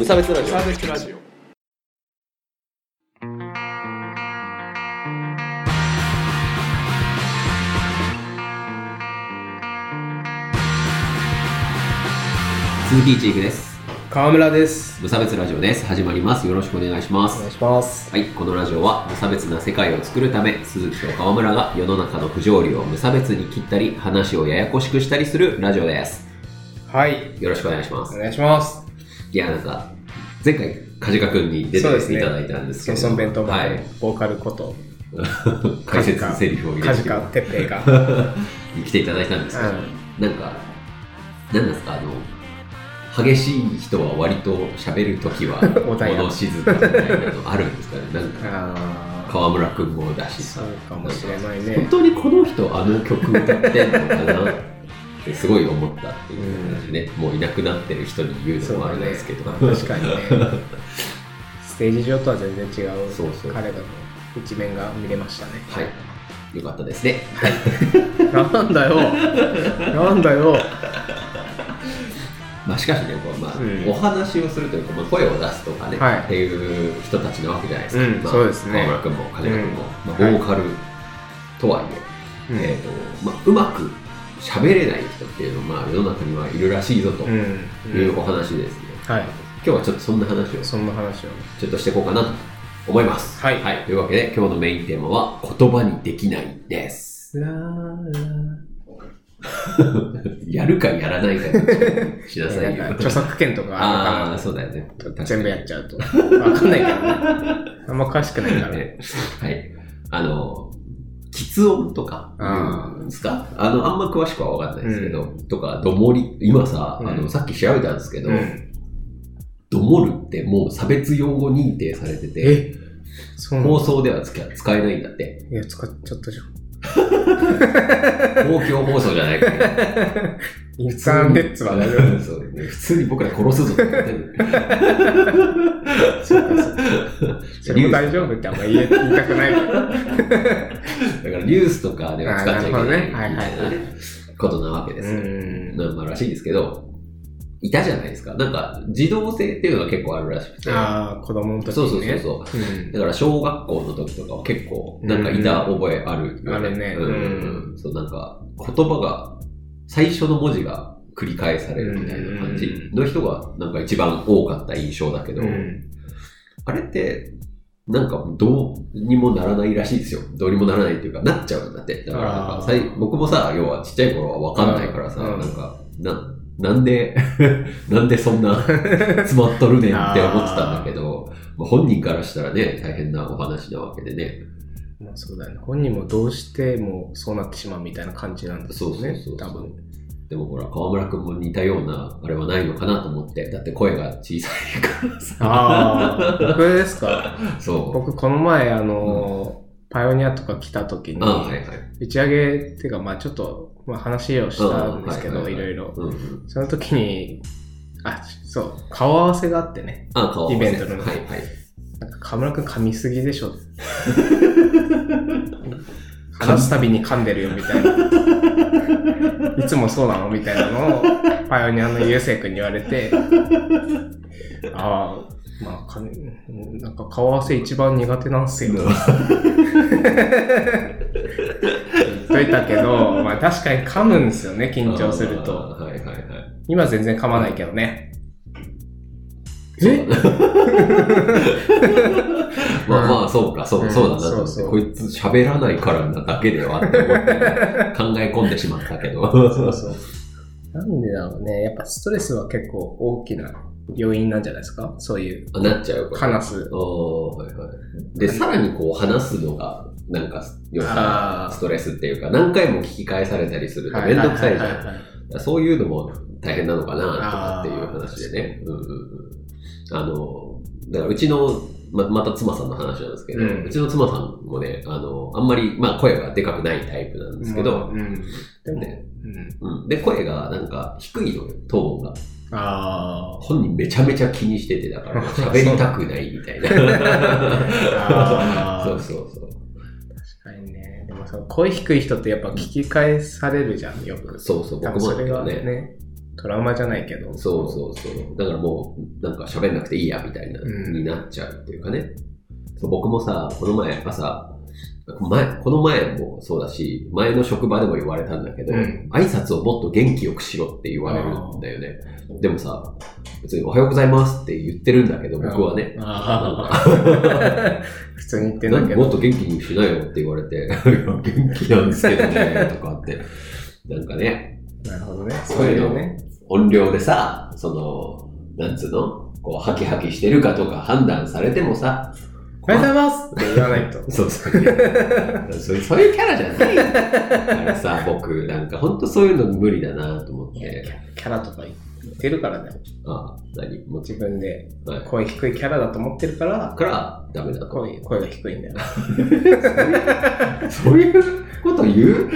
無差別ラジオ。サーベスラジオ。鈴木一育です。川村です。無差別ラジオです。始まります。よろしくお願いします。お願いします。はい、このラジオは無差別な世界を作るため鈴木と川村が世の中の不条理を無差別に切ったり話をややこしくしたりするラジオです。はい。よろしくお願いします。お願いしますいやなんか前回梶川くんに出ていただいたんですけど。弁当バはい。ボーカルこと 解説セリフを入れて。梶川哲平が。に 来ていただいたんですけど、なんか何ですかあの激しい人は割と喋るときは 物静かみたいなのあるんですかね。なんか川村くんもだしさ。そうかもしれない本ね当にこの人あの曲歌ってんのかなってすごい思ったっていう話ね、もういなくなってる人に言うのもあれなんですけど、ね。確かにね。ステージ上とは全然違う彼らの一面が見れましたね。はい。よかったですね。なんだよ。なんだよ。まあしかしねこう、まあうん。お話をするというか、まあ、声を出すとかね、はい。っていう人たちなわけじゃないですか、うんまあ、そうですね。川村君も金田君も、うん。まあ、ボーカルとはいえ、うん。えーとまあ、うまく喋れない人っていうのは、まあ、世の中にはいるらしいぞとうんいうお話ですね、はい今日はちょっとそんな話をそんな話をちょっとしていこうかなと思います。はいというわけで、今日のメインテーマは、言葉にできないです。ラー やるかやらないかしなさいよ。著作権とかあるそうだよね。全部やっちゃうと。わかんないけどね。あんま詳しくないからね。ねはい。あの、喫音とかうん。ですか？あの、あんま詳しくはわかんないですけど、とか、どもり、今さ、あの、うんさっき調べたんですけど、うん。どもるってもう差別用語認定されてて、放送では使使えないんだって。いや、使っちゃったじゃん。公共放送じゃないから。インターネットは大丈夫そうね。普通に僕ら殺すぞって言ってる。そうかそれも大丈夫ってあんま言いたくない。だからニュースとかでは使っちゃいけないいことなわけですよ。んまあまあらしいですけど、いたじゃないですか。なんか、児童性っていうのが結構あるらしくて。ああ、子供の時そうそう。そうそう。うんだから小学校の時とかは結構、なんかいた覚えあるよ、うんあるねうんうんそう、なんか、言葉が、最初の文字が繰り返されるみたいな感じの人が、なんか一番多かった印象だけど、うんあれって、なんかどうにもならないらしいですよ。どうにもならないっていうか、なっちゃうんだって。だからなんか僕もさ、要はちっちゃい頃はわかんないからさ、うんなんか、な、なんで、なんでそんな 詰まっとるねんって思ってたんだけど、まあ、本人からしたらね、大変なお話なわけでね。まあそうだよね。本人もどうしてもそうなってしまうみたいな感じなんですね。そうそう。多分。でもほら、河村くんも似たような、あれはないのかなと思って。だって声が小さいからさ。ああ、僕ですか？そう。僕この前、あの、パイオニアとか来た時に、あはいはい。打ち上げっていうか、まあちょっと、まあ、話をしたんですけど、いろいろ。その時に、あ、そう、顔合わせがあってね。あ、イベントのはいはい。なんか河村くん噛みすぎでしょ。話すたびに噛んでるよみたいな。いつもそうなの？みたいなのを、パイオニアのゆうせいくんに言われて、ああ、まあかん、なんか顔合わせ一番苦手なんすよ。言っといたけど、まあ確かに噛むんですよね、緊張すると。はいはいはい。今全然噛まないけどね。え？まあまあ、そうか、そう、うんそうだなそうそうこいつ喋らないからなだけではって思って考え込んでしまったけど。そうそう。なんでだろうね。やっぱストレスは結構大きな要因なんじゃないですか？そういう、あなっちゃう。話す。はいはい。で、さらにこう話すのが、なんか、要はあーストレスっていうか、何回も聞き返されたりするとめんどくさいじゃん。そういうのも大変なのかなとかっていう話でね。うんうんうん。あの、だからうちの、ままた妻さんの話なんですけど、ううんちの妻さんもね、あの、あんまり、まあ声がでかくないタイプなんですけど、うん。でも、ねうん。うん、で、声がなんか低いのよ、トーンが。あ本人めちゃめちゃ気にしてて、だから喋りたくないみたいな。そうそうそう。声低い人ってやっぱ聞き返されるじゃん、よく。そうそう、多僕もだけどね。ね、トラウマじゃないけど。そうそうそう。だからもう、なんか喋んなくていいや、みたいな、うんになっちゃうっていうかね。そう僕もさ、この前、朝、前、この前もそうだし、前の職場でも言われたんだけど、うん挨拶をもっと元気よくしろって言われるんだよね。でもさ、別におはようございますって言ってるんだけど、僕はね。普通に言ってんだけど。もっと元気にしなよって言われて、元気なんですけどね、とかって。なんかね、なるほどね。そういううね。音量でさ、その、なんつうの？こう、ハキハキしてるかとか判断されてもさ、おはようございます って言わないと。そうそう。そういうそういうキャラじゃない。あれさ、僕、なんか本当そういうの無理だなと思って。キャラとか言ってるからね。ああ、何？も自分ではい声低いキャラだと思ってるから、からダメだと。声声が低いんだよ。そういうこと言う？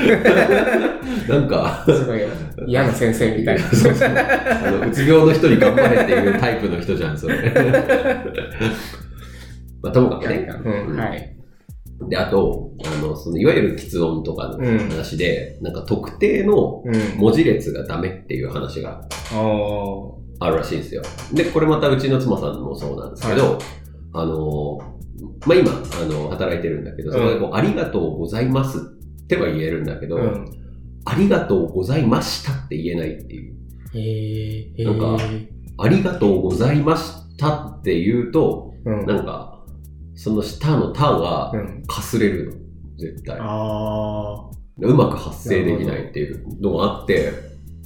なんか、すごい嫌な先生みたいな。そうそうあの、うつ病の人に頑張れっていうタイプの人じゃん、それ。まあ、ともかくね。うん、はい。で、あと、あの、その、いわゆる喫音とかの話で、なんか特定のうん。文字列がダメっていう話がおあるらしいんですよ。で、これまたうちの妻さんもそうなんですけど、あの、まあ、今、あの、働いてるんだけど、そこでこう、ありがとうございますっては言えるんだけど、ーうん。ありがとうございましたって言えないっていう。えー、なんかえありがとうございましたって言うと、ー、うん。なんか、その下の他がうん。かすれるの。絶対。あうまく発声できないっていうのがあって、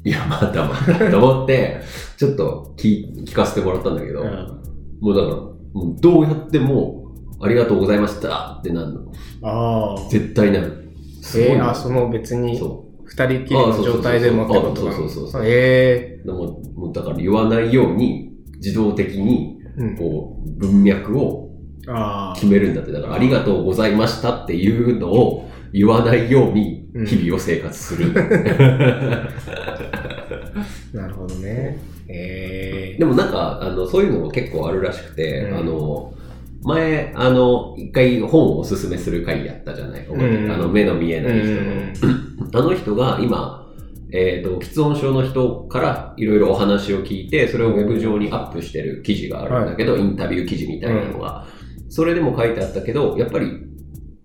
いや、まだまだと思って、ちょっと聞聞かせてもらったんだけど、ー。うん。もうだから、もうどうやっても、ありがとうございましたってなるの。ああ。絶対なる。すごいえー、その別にそ二人きりの状態でもってことなのあそうそうそうそうえう。でももうだから言わないように、自動的に、えー。うん。こう、文脈を。決めるんだって。だから、ありがとうございましたっていうのを言わないように、日々を生活する。なるほどね。ええでもなんか、あの、そういうのも結構あるらしくて、うんあの、前、あの、一回本をおすすめする会やったじゃない、うんあの、目の見えー。ない人の。あの人が今、えっ、と、喫音症の人からいろいろお話を聞いて、それをウェブ上にアップしてる記事があるんだけど、インタビュー記事みたいなのが。それでも書いてあったけど、やっぱり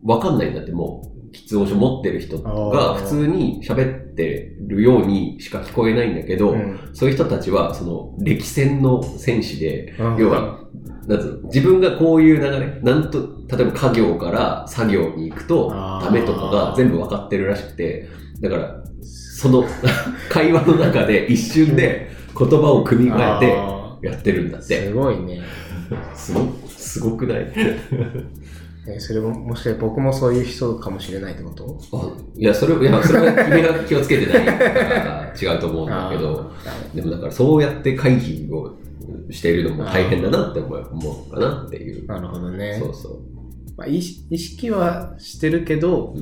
わかんないんだって、もう、喫音症持ってる人が普通に喋ってるようにしか聞こえないんだけど、うん。そういう人たちは、その、歴戦の戦士で、うん要は、なんつうの自分がこういう流れ、なんと、例えば家業から作業に行くとダメとかが全部分かってるらしくて、だから、その 会話の中で一瞬で言葉を組み替えてあやってるんだっーて。すごいね。すごすごくない？えそれも、もしかして僕もそういう人かもしれないってこと？あいや、それ、いや、それは 君が気をつけてないから違うと思うんだけど、あでもだからそうやって回避をしているのも大変だなって思う思うかなっていう。ー。なるほどね。そうそう。まあ、意識意識はしてるけど、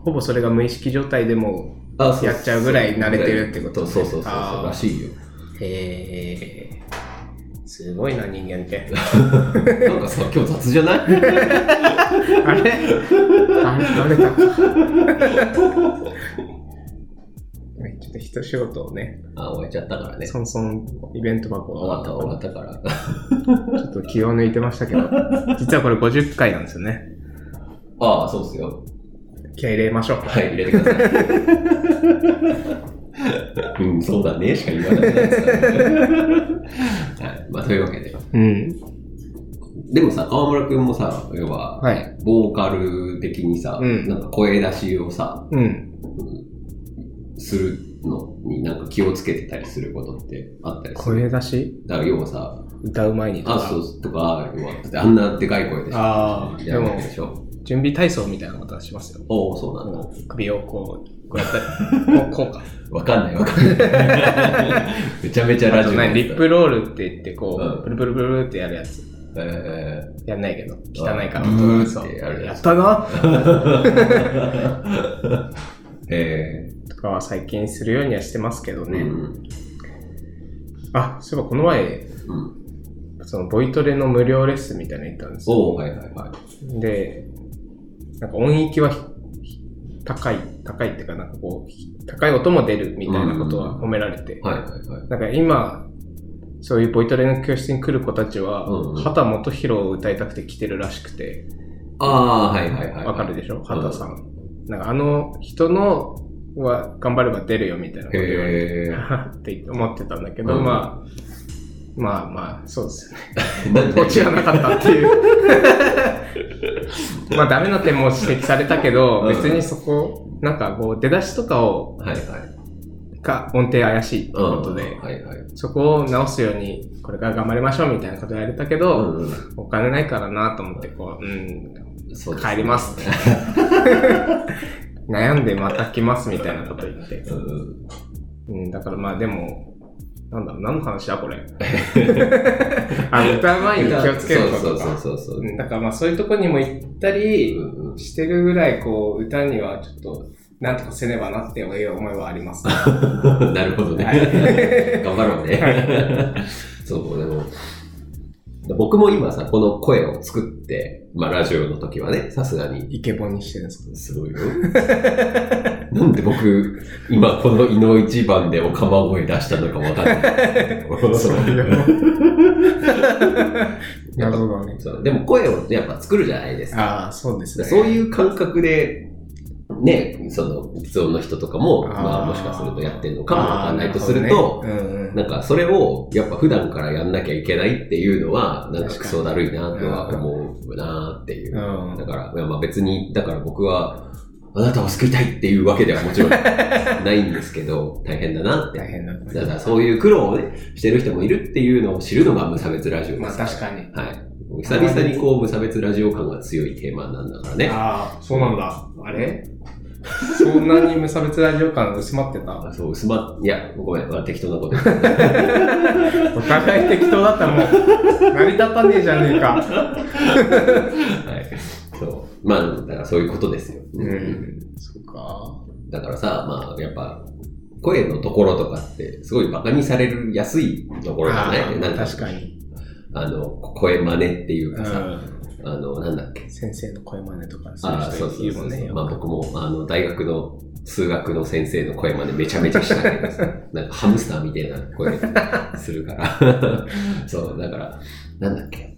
ほぼそれが無意識状態でも、やっちゃうぐらい慣れてるってことね。そうそうそうそう。らしいよ。へえ、すごいな、人間って。なんかさ、今日雑じゃない？あれ？あれ、あれだ。ちょっと一仕事をね、あ、終わっちゃったからね。ソンソンイベント箱終わった、終わがったから。ちょっと気を抜いてましたけど、実はこれ50回なんですよね。ああ、そうっすよ。気合い入れましょう。はい、入れてください。うん、そうだね、しか言わないですからね。はい。まあ、というわけで。うん。でもさ、川村くんもさ、要は、はい。ボーカル的にさ、うんなんか声出しをさ、うん。するのになんか気をつけてたりすることってあったりする？声出し？だから要はさ、歌う前にとか。あ、そう、とか、あんなでかい声でしょ。あーやるわけでしょ。準備体操みたいなことはしますよ。おお、そうなんだ。首をこう、こうやったり、こうこうか。わかんないわかんない。めちゃめちゃラジオリップロールって言って、こうんう、ブルブルブルブルってやるやつ。えやんないけど、汚いから。ブーってやるやつやったなー、えとかは最近するようにはしてますけどー、ね。うん。あ、そういえばこの前、うん。そのボイトレの無料レッスンみたいなの行ったんですよ。おおはいはいはで、なんか音域はひ高い高いっていうか、なんかこう、高い音も出るみたいなことは褒められて。はいはいはい。だから今、そういうボイトレの教室に来る子たちは、うんうん畑元博を歌いたくて来てるらしくて、ああ、はいはいはい。わかるでしょ？畑さん。なんかあの人のは頑張れば出るよみたいなこと言われて、へ って思ってたんだけど、うんまあ、まあまあ、そうですよね。落ちはなかったっていう。まあダメな点も指摘されたけど、うん別にそこ、なんかこう出だしとかを、はいはい。が音程怪しいってことで、うんはいはい。そこを直すように、これから頑張りましょうみたいなこと言われたけど、うんお金ないからなと思って、こう、うん、帰りますって。悩んでまた来ますみたいなこと言って。うんうん、だからまあでも、なんだろう、何の話だこれ。あの、歌う前に気をつけることそうか。そうそうそう。うんだからまあそういうとこにも行ったりしてるぐらい、こう、歌にはちょっと、なんとかせねばなっていう思いはあります。なるほどね。はい 頑張ろうね。そう、でも、僕も今さ、この声を作って、まあラジオの時はね、さすがに、イケボにしてるんですかすごいよ。なんで僕、今この井の一番でおかま声出したのかわかんない。そうよなるほどね。でも声をやっぱ作るじゃないですか。ああ、そうですね。そういう感覚で、ね、その、発音の人とかも、まあもしかするとやってんのかもわかんないとすると、なねうんうんなんかそれをやっぱ普段からやんなきゃいけないっていうのは、なんかク確かにソだるいなとは思うなっていう。うんだから、まあ別に、だから僕は、あなたを救いたいっていうわけではもちろん ないんですけど、大変だなって。大変だだからそういう苦労をね、してる人もいるっていうのを知るのが無差別ラジオです。まあ確かに。はい。久々にこう無差別ラジオ感が強いテーマなんだからね。ああ、そうなんだ。あれ？そんなに無差別ラジオ感薄まってた？あそう、薄まっ、いや、ごめん、まあ適当なこと言って。お互い適当だったらもう、成り立たねえじゃねえか。はい。そう。まあ、だからそういうことですよ。うん。そっか。だからさ、まあ、やっぱ、声のところとかって、すごい馬鹿にされるやすいところじゃない？なんか、確かに。あの、声真似っていううかさ、ん。あの、なんだっけ？先生の声真似とかする人いるもんね。そうそうそう。まあ僕も、あの、大学の数学の先生の声真似めちゃめちゃしたけどさ、なんかハムスターみたいな声するから。そう、だから、なんだっけ？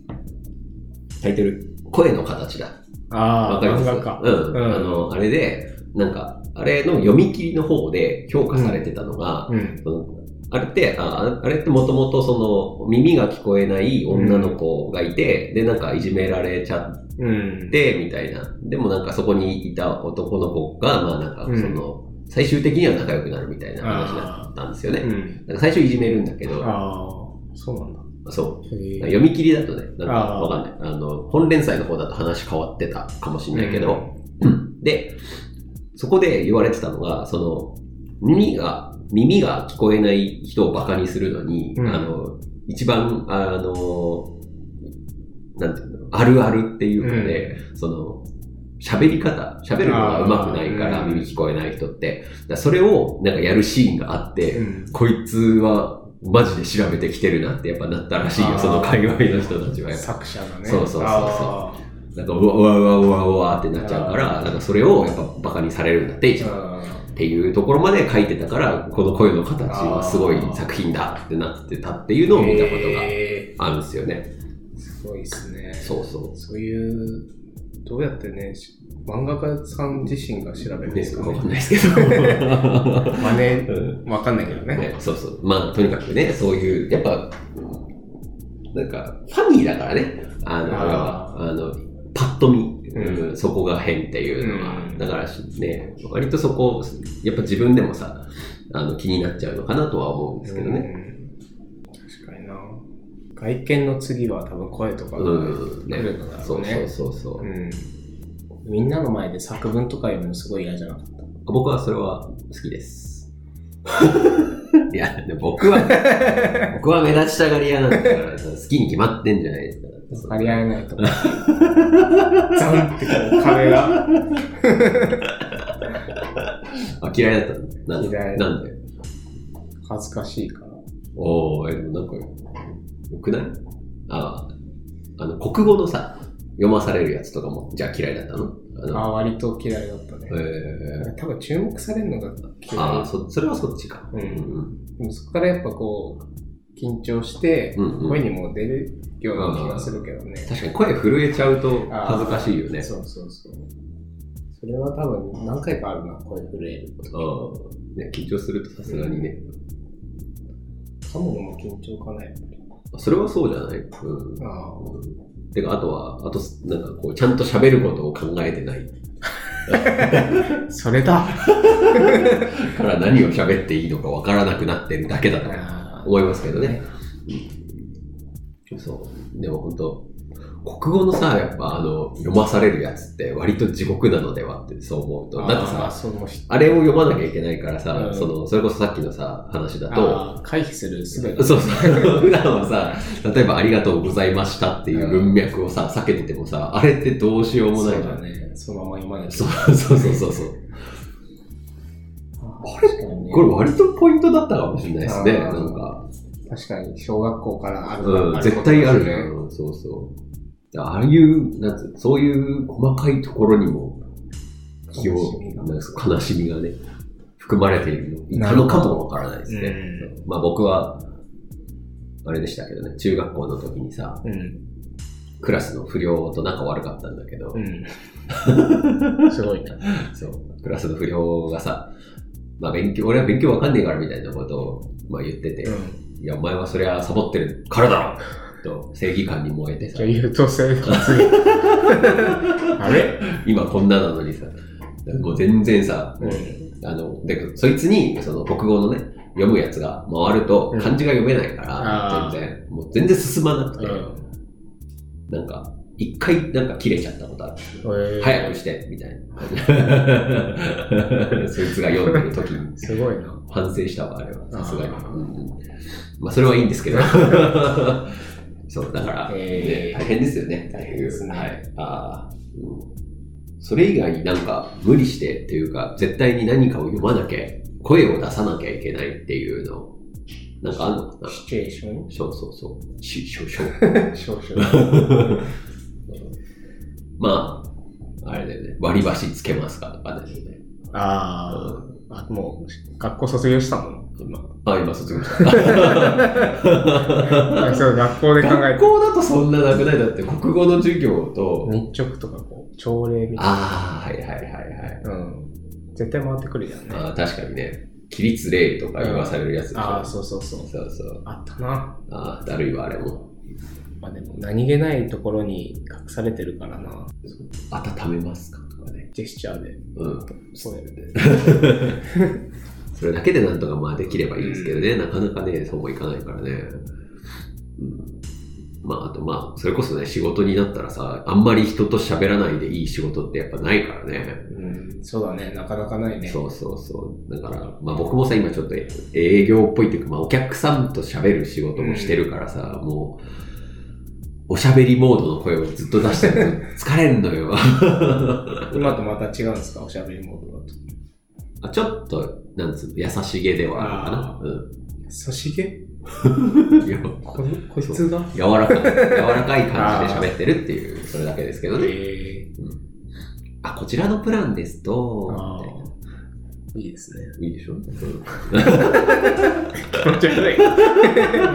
タイトル、声の形だ。ああ、わかります？か。うん。うんあの、あれで、なんか、あれの読み切りの方で評価されてたのが、うん。あれって、ああれってもともとその耳が聞こえない女の子がいて、で、なんかいじめられちゃっうん。て、みたいな。でもなんかそこにいた男の子が、まあなんかうんその、最終的には仲良くなるみたいな話だったんですよね。うん。なんか最初いじめるんだけど、ああ、そうなんだ。そう。読み切りだとね、なんかわかんない。あの、本連載の方だと話変わってたかもしれないけど、うんで、そこで言われてたのが、その、耳が、耳が聞こえない人をバカにするのに、うんあの、一番、あの、なんていうの、あるあるっていうかね、その、喋り方、喋るのが上手くないから、耳聞こえない人って。それを、なんかやるシーンがあって、うん。こいつは、マジで調べてきてるなってやっぱなったらしいよ、その界隈の人たちは。作者がね。そうそうそうそうあなんか、うわうわうわうわうわってなっちゃうから、なんかそれをやっぱバカにされるんだって、一ー番。あっていうところまで書いてたから、この声の形はすごい作品だってなってたっていうー。のを見たことがへあるんですよね。ーすごいですね。そうそう。そういう、どうやってね、し漫画家さん自身が調べるんですかわかんね。ないですけど。真うん似、わかんないけどね。ね、そうそう。まあ、とにかくね、そういう、やっぱ、なんか、ファニーだからね。あの、ああの、パッと見、うんうんそこが変っていうのは。うんだからね、割とそこ、やっぱ自分でもさ、あの、気になっちゃうのかなとは思うんですけどね。うん確かにな。外見の次は多分声とかが来るのだろそううね。そうそうそう。うん。みんなの前で作文とか読むのすごい嫌じゃなかった？僕はそれは好きです。いや、で僕は、僕は目立ちたがり屋なんだから、好きに決まってんじゃないですか。り合えないとか。ザンってこう壁が。あ、嫌いだったの？なんで嫌いなんで？恥ずかしいから。おー、え、でもなんか、よくない？ああの、国語のさ、読まされるやつとかも、じゃあ嫌いだったの？あ割と嫌いだったね。え多分注目されるのがー、嫌いああ、。そ、それはそっちか。うんうんでもそこからやっぱこう、緊張して、うんうん声にも出るような気がするけどね。確かに声震えちゃうと恥ずかしいよね。そうそうそう。それは多分何回かあるな、声震えること。うんね、緊張するとさすがにね。噛むのも緊張かな、やっぱり。それはそうじゃない？うん。あてか、あとは、あと、なんかこう、ちゃんと喋ることを考えてない。あ。それだ から何を喋っていいのかわからなくなってるだけだと思いますけどね。そう。でも本当国語のさ、やっぱあの、読まされるやつって割と地獄なのではってそう思うと。だってさ、あれを読まなきゃいけないからさ、うんその、それこそさっきのさ、話だと、回避する術が。そうそう。普段はさ、例えばありがとうございましたっていう文脈をさ、避けててもさ、あれってどうしようもないじゃん。そうだね。そのまま読まないとそうそうそうそうそう。あれねこれ割とポイントだったかもしれないですね。なんか。確かに、小学校からある。うん、絶対あるじゃん。そうそう。ああいう、なんつうそういう細かいところにも気を悲しみがなんか悲しみがね、含まれているのかもわからないですね。うまあ僕は、あれでしたけどね、中学校の時にさ、うん。クラスの不良と仲悪かったんだけど、うん。すごいね。そう、クラスの不良がさ、まあ勉強、俺は勉強わかんねえからみたいなことを、まあ言ってて、うん。いや、お前はそりゃサボってるからだろと正義感に燃えてさ優等生活に。あれ？今こんななのにさ、もう全然さ、うん。あの、で、そいつに、その国語のね、読むやつが回るとうん漢字が読めないから、全然、もう全然進まなくて、うんなんか、一回なんか切れちゃったことある。えー早くして、みたいな。そいつが読んでる時にすごいな。反省したわ、あれは。さすがに。まあ、それはいいんですけど。そう、だから、えーね大変ですよね。大変ですねはい。あーうんそれ以外になんか無理してっていうか、絶対に何かを読まなきゃ、声を出さなきゃいけないっていうの、なんかあんのかな？シチュエーション？そうそうそう。し、しょ、しょ。少々。まあ、あれだよね。割り箸つけますかとかね。あーあ、もう、学校卒業したもん、今。あ、今卒業した。そう、学校で考え学校だとそんななくない？だって国語の授業と、て、日直とかこう、朝礼みたいな。ああ、はいはいはいはい。うん。絶対回ってくるじゃんね。あー確かにね。起立例とか言わされるやつでしょ。ああ、そうそうそう。そうそう。あったな。ああ、だるいわ、あれも。まあでも、何気ないところに隠されてるからな。温めますか？とかね。ジェスチャーで。うん。そうやね。それだけでなんとかまあできればいいですけどね、なかなかね、そうもいかないからね。うん。まあ、あとまあ、それこそね、仕事になったらさ、あんまり人と喋らないでいい仕事ってやっぱないからね。うん、そうだね。なかなかないね。そうそうそう。だから、まあ僕もさ、今ちょっと営業っぽいっていうか、まあお客さんと喋る仕事もしてるからさ、もう、おしゃべりモードの声をずっと出してると疲れんのよ。今とまた違うんですか？おしゃべりモードだと。あちょっと、なんつうの、優しげではあるかな。差し毛うん。いやこのこいつが？柔らかい、柔らかい感じで喋ってるっていう、それだけですけどね。えあ、こちらのプランですと、あみたいいいですね。いいでしょ、うん 気持ち悪い。な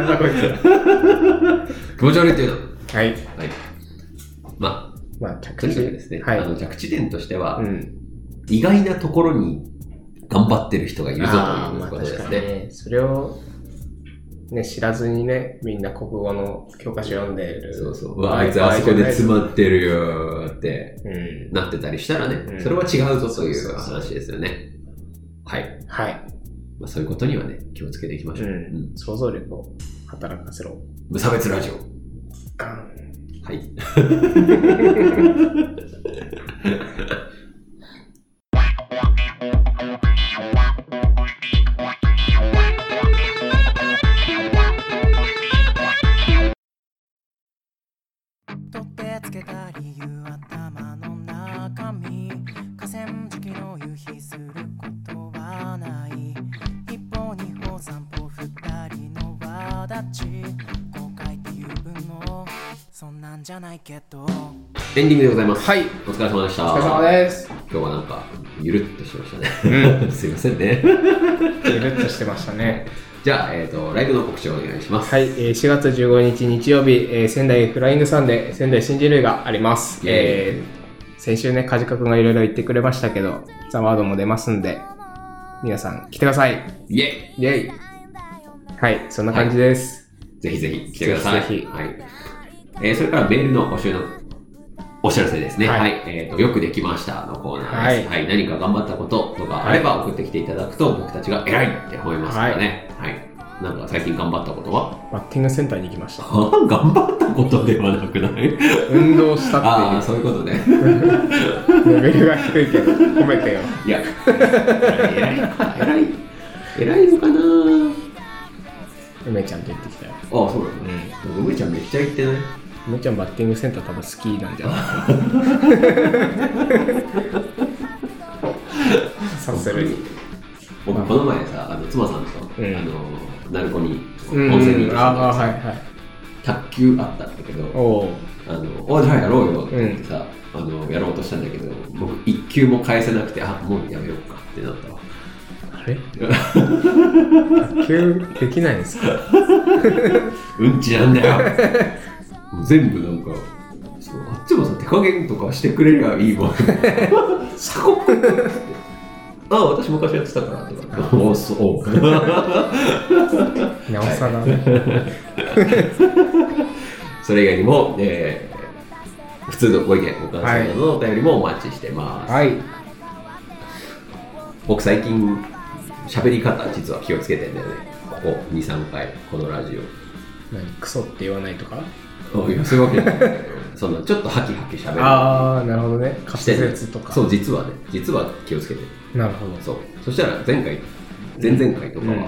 んだこいつ。気持ち悪いっていうの。はい。はい。ままあ、あ、着地。ですね、はいあの着地点としては、うん。意外なところに頑張ってる人がいるぞというまあことですね。それを、ね、知らずにね、みんな国語の教科書読んでる。そうそう。うわ、あいつあそこで詰まってるよーってうん。なってたりしたらね、うんそれは違うぞといそう話ですよね。はい。はい。まあ、そういうことにはね、気をつけていきましょう。ううんん。想像力を働かせろ。無差別ラジオ。ガン。はい。二人の輪立ち後悔っていうのそんなんじゃないけどエンディングでございます。はい。お疲れ様でした。お疲れ様です。今日はなんか、ゆるっとしてましたね。すいませんね。ゆるっとしてましたね。じゃあ、えっ、と、ライブの告知をお願いします。はい、えー4月15日日曜日、えー仙台フライングサンデー、仙台新人類があります。イエーイえー先週ね、カジカ君がいろいろ言ってくれましたけど、ザワードも出ますんで、皆さん来てください。イェイイェイはい、そんな感じです。ぜひぜひ来てください。ぜひぜひはい。えーそれからメールの募集のお知らせですね。は。はいいえっ、と、よくできましたのコーナーです。は。はいい何か頑張ったこととかあれば送ってきていただくと、僕たちが偉いって思いますからね。はい。なんか最近頑張ったことは？バッティングセンターに行きました。あ 頑張ったことではなくない？運動したああ、ってそういうことね。いう、レベルが低いけど、褒めてよ。いや、偉いか、偉い。偉いのかな梅ちゃんと行ってきたよ。ああ、そうだ。うん。梅ちゃんめっちゃ行ってない？梅ちゃんバッティングセンター多分好きなんじゃない？させるに。僕、この前さ、あの妻さんと、うんあの、鳴子にうん、温泉に行ってたはいはい。卓球あったんだけど。あの、おじゃあやろうよって言ってさ、あの、やろうとしたんだけど、僕、一球も返せなくて、あ、もうやめようかってなったわ。あれ？卓球できないんですか？うんちなんだよ。全部なんか、そうあっちもさ、手加減とかしてくれりゃいいわ。サコッあ、私昔やってたからとか。おそう。なおさらね。それ以外にも、えー普通のご意見、ご感想などのお便りもお待ちしてます。はい。僕最近、喋り方実は気をつけてんだよね。ここ2、3回、このラジ何クソって言わないとか？オ。いや、そういうわけじゃない そのちょっとハキハキ喋る。ああ、なるほどね。滑舌とか。そう、実はね、実は気をつけてる。なるほど。そう。そしたら前回、前々回とかは、うん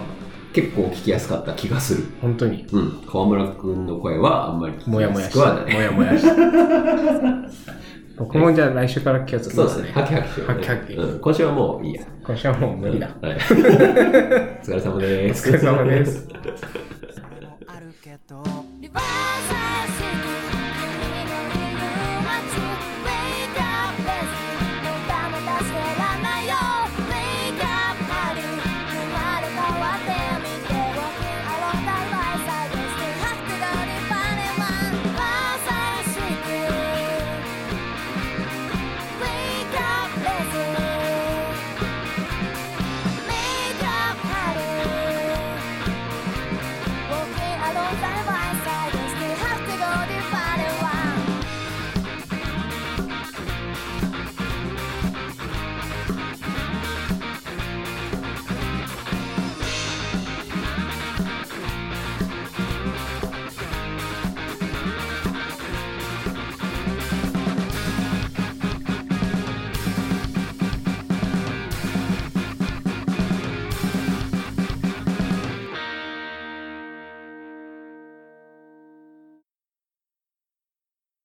結構聞きやすかった気がする。本当に？うん。川村くんの声はあんまり聞きもやもややした。すくはない。もやもやした。僕もじゃあ来週から気をつけてね。そうですね。ハキハキ、ハキハキ、今週はもういいや。今週はもう無理だ。うん、はい、お疲れ様です。お疲れ様です。